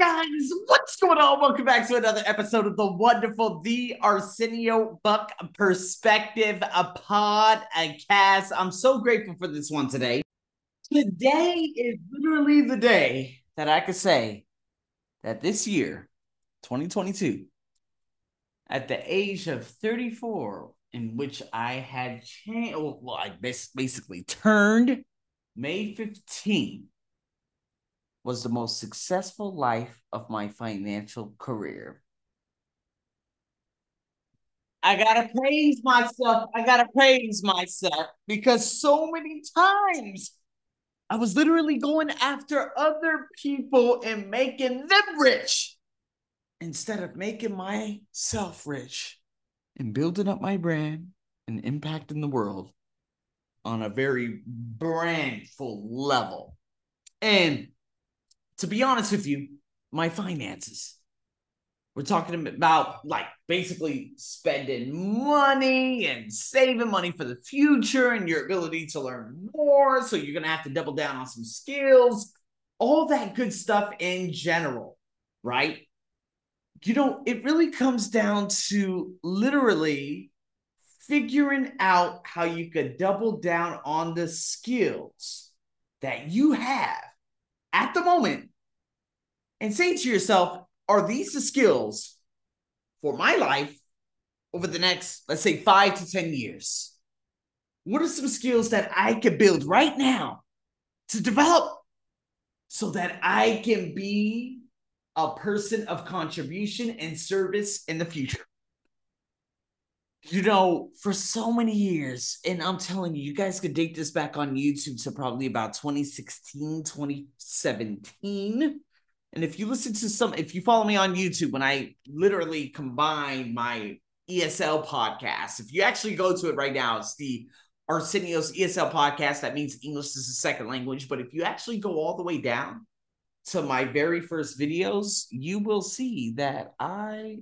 guys, what's going on? Welcome back to another episode of the wonderful The Arsenio Buck Perspective, a podcast. I'm so grateful for this one today. Today is literally the day that I could say that this year, 2022, at the age of 34, in which I had changed, well, I basically turned May 15 was the most successful life of my financial career. I gotta praise myself. I gotta praise myself because so many times I was literally going after other people and making them rich instead of making myself rich and building up my brand and impacting the world on a very brandful level. And to be honest with you, my finances. We're talking about like basically spending money and saving money for the future and your ability to learn more. So you're going to have to double down on some skills, all that good stuff in general, right? You know, it really comes down to literally figuring out how you could double down on the skills that you have at the moment and saying to yourself, are these the skills for my life over the next, let's say, five to 10 years? What are some skills that I could build right now to develop so that I can be a person of contribution and service in the future? You know, for so many years, and I'm telling you, you guys could date this back on YouTube to probably about 2016, 2017 and if you listen to some, if you follow me on YouTube, when I literally combine my ESL podcast, if you actually go to it right now, it's the Arsenio's ESL podcast. That means English is a second language. But if you actually go all the way down to my very first videos, you will see that I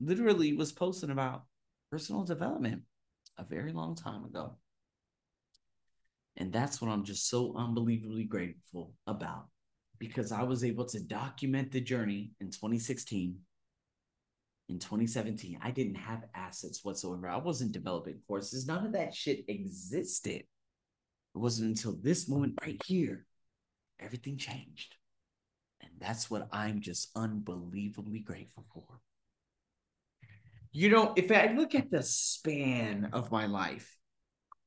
literally was posting about personal development a very long time ago. And that's what I'm just so unbelievably grateful about because I was able to document the journey in 2016. In 2017, I didn't have assets whatsoever. I wasn't developing courses. None of that shit existed. It wasn't until this moment right here, everything changed. And that's what I'm just unbelievably grateful for. You know, if I look at the span of my life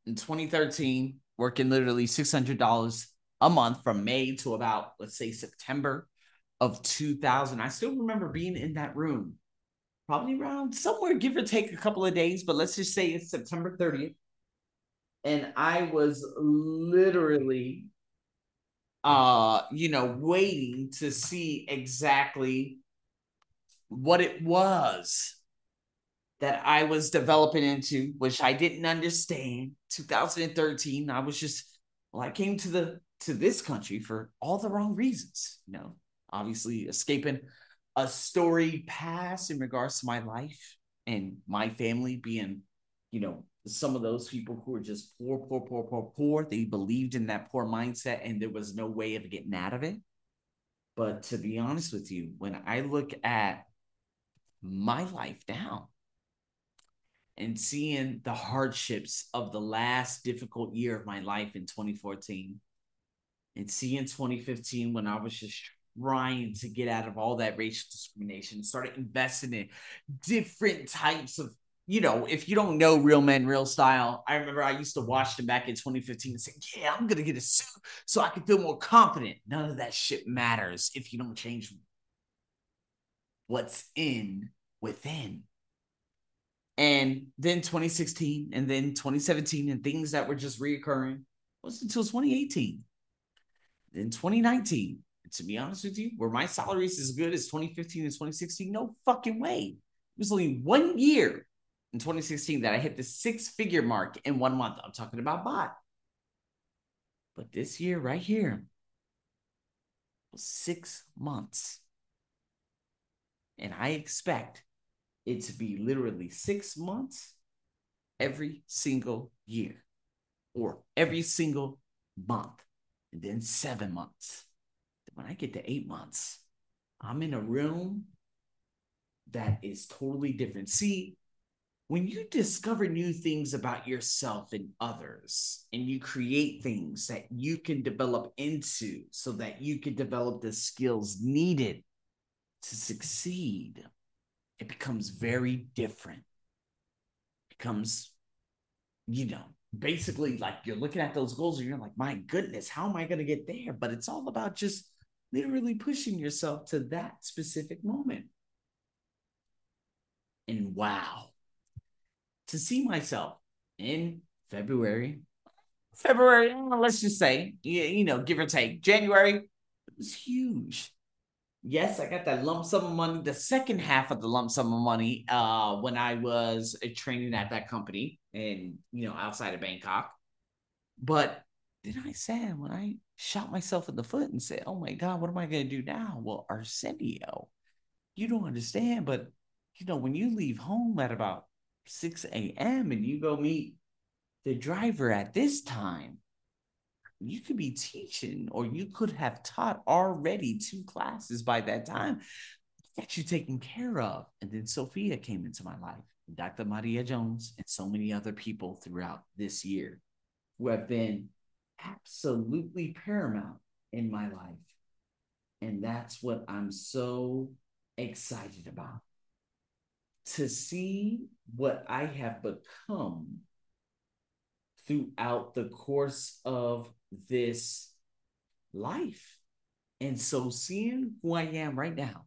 in 2013, working literally $600 a month from May to about, let's say, September of 2000. I still remember being in that room, probably around somewhere, give or take a couple of days, but let's just say it's September 30th. And I was literally, uh, you know, waiting to see exactly what it was that I was developing into, which I didn't understand. 2013, I was just, well, I came to the to this country for all the wrong reasons. You know, obviously escaping a story past in regards to my life and my family being, you know, some of those people who were just poor, poor, poor, poor, poor. They believed in that poor mindset and there was no way of getting out of it. But to be honest with you, when I look at my life now and seeing the hardships of the last difficult year of my life in 2014, and see in 2015 when I was just trying to get out of all that racial discrimination, started investing in different types of, you know, if you don't know Real Men, Real Style, I remember I used to watch them back in 2015 and say, yeah, I'm going to get a suit so I can feel more confident. None of that shit matters if you don't change what's in within. And then 2016 and then 2017 and things that were just reoccurring was until 2018 in 2019, to be honest with you, were my salaries as good as 2015 and 2016? No fucking way. It was only one year in 2016 that I hit the six figure mark in one month. I'm talking about bot. But this year, right here, six months. And I expect it to be literally six months every single year or every single month and then seven months. When I get to eight months, I'm in a room that is totally different. See, when you discover new things about yourself and others, and you create things that you can develop into so that you can develop the skills needed to succeed, it becomes very different. It becomes, you know, basically like you're looking at those goals and you're like, my goodness, how am I going to get there? But it's all about just literally pushing yourself to that specific moment. And wow, to see myself in February, February, let's just say, you know, give or take, January, it was huge. Yes, I got that lump sum of money, the second half of the lump sum of money uh, when I was uh, training at that company and, you know, outside of Bangkok. But then I said, when I shot myself in the foot and said, oh my God, what am I going to do now? Well, Arsenio, you don't understand, but, you know, when you leave home at about 6 a.m. and you go meet the driver at this time, you could be teaching or you could have taught already two classes by that time. that you're taken care of. And then Sophia came into my life, Dr. Maria Jones, and so many other people throughout this year who have been absolutely paramount in my life. And that's what I'm so excited about to see what I have become throughout the course of this life. And so seeing who I am right now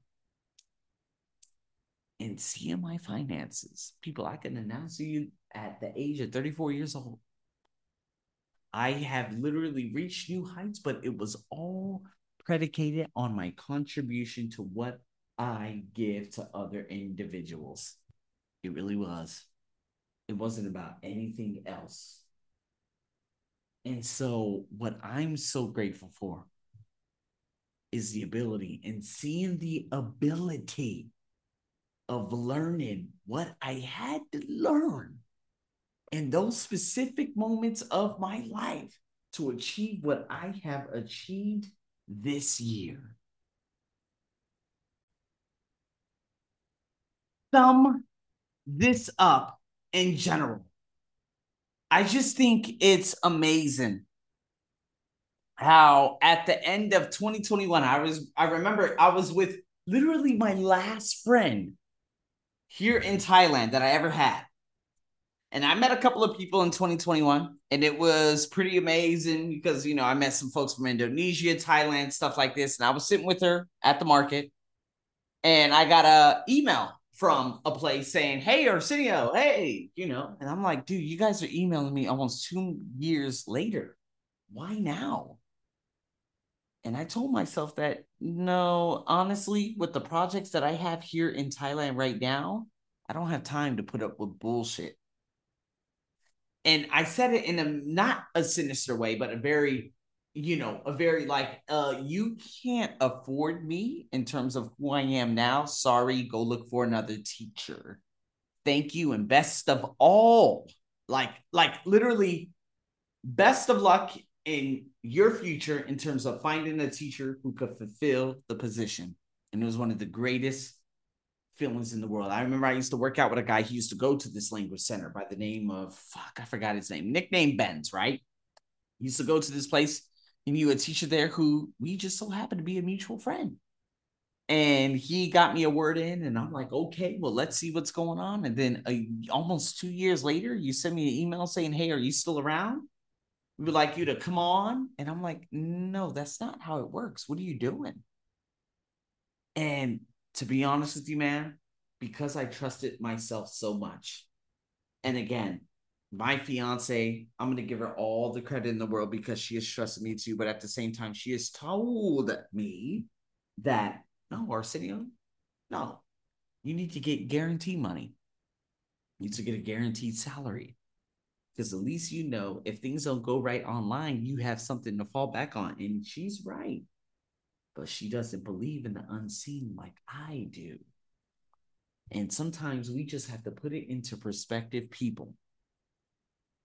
and seeing my finances, people, I can announce to you at the age of 34 years old, I have literally reached new heights, but it was all predicated on my contribution to what I give to other individuals. It really was. It wasn't about anything else. And so, what I'm so grateful for is the ability and seeing the ability of learning what I had to learn in those specific moments of my life to achieve what I have achieved this year. Sum this up in general. I just think it's amazing how at the end of 2021, I was, I remember I was with literally my last friend here in Thailand that I ever had. And I met a couple of people in 2021, and it was pretty amazing because, you know, I met some folks from Indonesia, Thailand, stuff like this. And I was sitting with her at the market, and I got a email from a place saying, Hey, Arsenio, hey, you know, and I'm like, dude, you guys are emailing me almost two years later. Why now? And I told myself that no, honestly, with the projects that I have here in Thailand right now, I don't have time to put up with bullshit. And I said it in a not a sinister way, but a very you know, a very like, uh, you can't afford me in terms of who I am now. Sorry, go look for another teacher. Thank you and best of all. Like, like literally, best of luck in your future in terms of finding a teacher who could fulfill the position. And it was one of the greatest feelings in the world. I remember I used to work out with a guy. He used to go to this language center by the name of fuck, I forgot his name. Nickname Benz, right? He used to go to this place he knew a teacher there who we just so happened to be a mutual friend. And he got me a word in, and I'm like, okay, well, let's see what's going on. And then uh, almost two years later, you send me an email saying, hey, are you still around? We would like you to come on. And I'm like, no, that's not how it works. What are you doing? And to be honest with you, man, because I trusted myself so much. And again, my fiance, I'm gonna give her all the credit in the world because she has trusted me too. But at the same time, she has told me that no, Arsenio, no, you need to get guaranteed money. You need to get a guaranteed salary. Because at least you know if things don't go right online, you have something to fall back on. And she's right. But she doesn't believe in the unseen like I do. And sometimes we just have to put it into perspective, people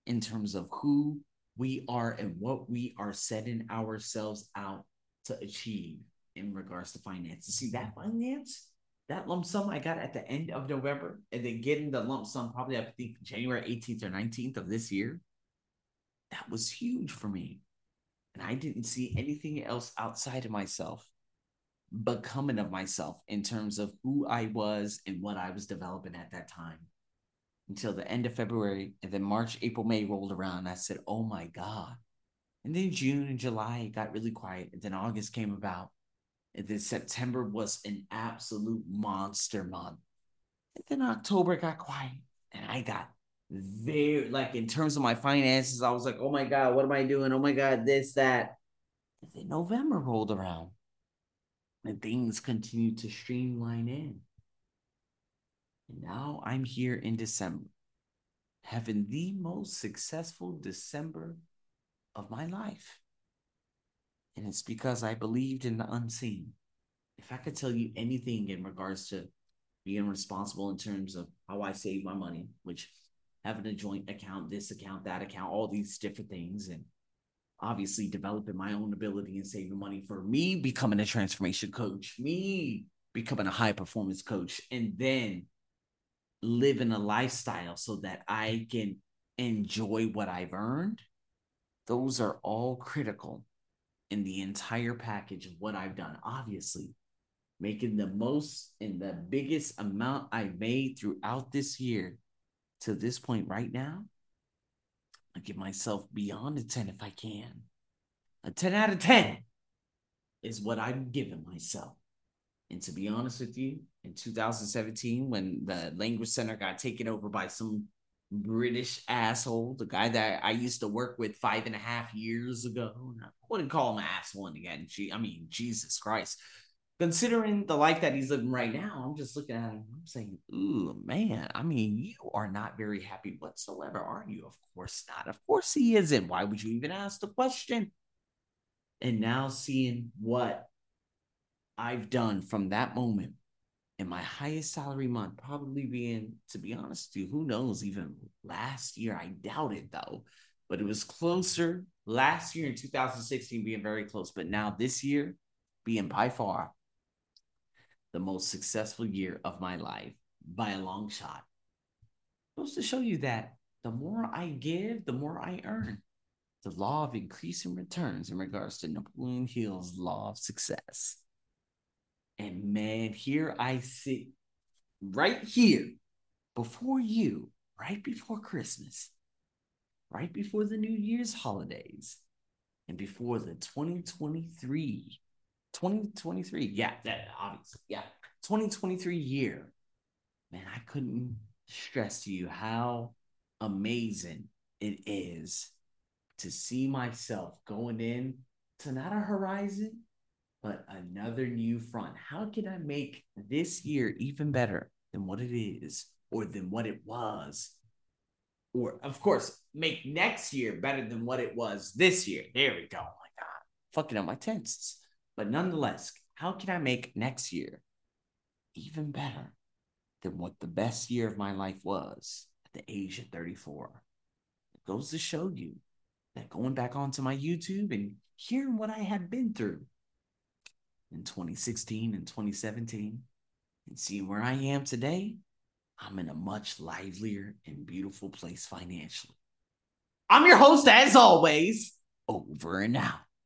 in terms of who we are and what we are setting ourselves out to achieve. in regards to finances. See that finance, that lump sum I got at the end of November, and then getting the lump sum probably I think January 18th or 19th of this year. That was huge for me. And I didn't see anything else outside of myself becoming of myself in terms of who I was and what I was developing at that time until the end of February. And then March, April, May rolled around. I said, Oh my God. And then June and July got really quiet. And then August came about. And then September was an absolute monster month. And then October got quiet. And I got very, like, in terms of my finances, I was like, oh my God, what am I doing? Oh my God, this, that. And then November rolled around. And things continued to streamline in. And now I'm here in December, having the most successful December of my life. And it's because I believed in the unseen. If I could tell you anything in regards to being responsible in terms of how I save my money, which having a joint account, this account, that account, all these different things, and obviously developing my own ability and saving money for me becoming a transformation coach, me becoming a high performance coach, and then living a lifestyle so that I can enjoy what I've earned. Those are all critical in the entire package of what I've done. Obviously, making the most and the biggest amount I've made throughout this year to this point right now. I give myself beyond a 10 if I can. A 10 out of 10 is what I'm giving myself. And to be honest with you, in 2017, when the language center got taken over by some British asshole, the guy that I used to work with five and a half years ago. I wouldn't call him an asshole again. I mean, Jesus Christ. Considering the life that he's living right now, I'm just looking at him. I'm saying, ooh, man, I mean, you are not very happy whatsoever, are you? Of course not. Of course he isn't. Why would you even ask the question? And now seeing what I've done from that moment and my highest salary month probably being, to be honest with you, who knows, even last year. I doubt it though, but it was closer last year in 2016 being very close. But now this year being by far the most successful year of my life by a long shot. Goes to show you that the more I give, the more I earn. The law of increasing returns in regards to Napoleon Hill's law of success. And man, here I sit right here before you, right before Christmas, right before the New Year's holidays, and before the 2023, 2023, yeah, that obviously, yeah, 2023 year. Man, I couldn't stress to you how amazing it is to see myself going in to not a horizon, but another new front. How can I make this year even better than what it is or than what it was? Or, of course, make next year better than what it was this year. There we go. Oh my God. Fucking up my tenses. But nonetheless, how can I make next year even better than what the best year of my life was at the age of 34? It goes to show you that going back onto my YouTube and hearing what I had been through in 2016 and 2017 and seeing where I am today, I'm in a much livelier and beautiful place financially. I'm your host, as always, over and out.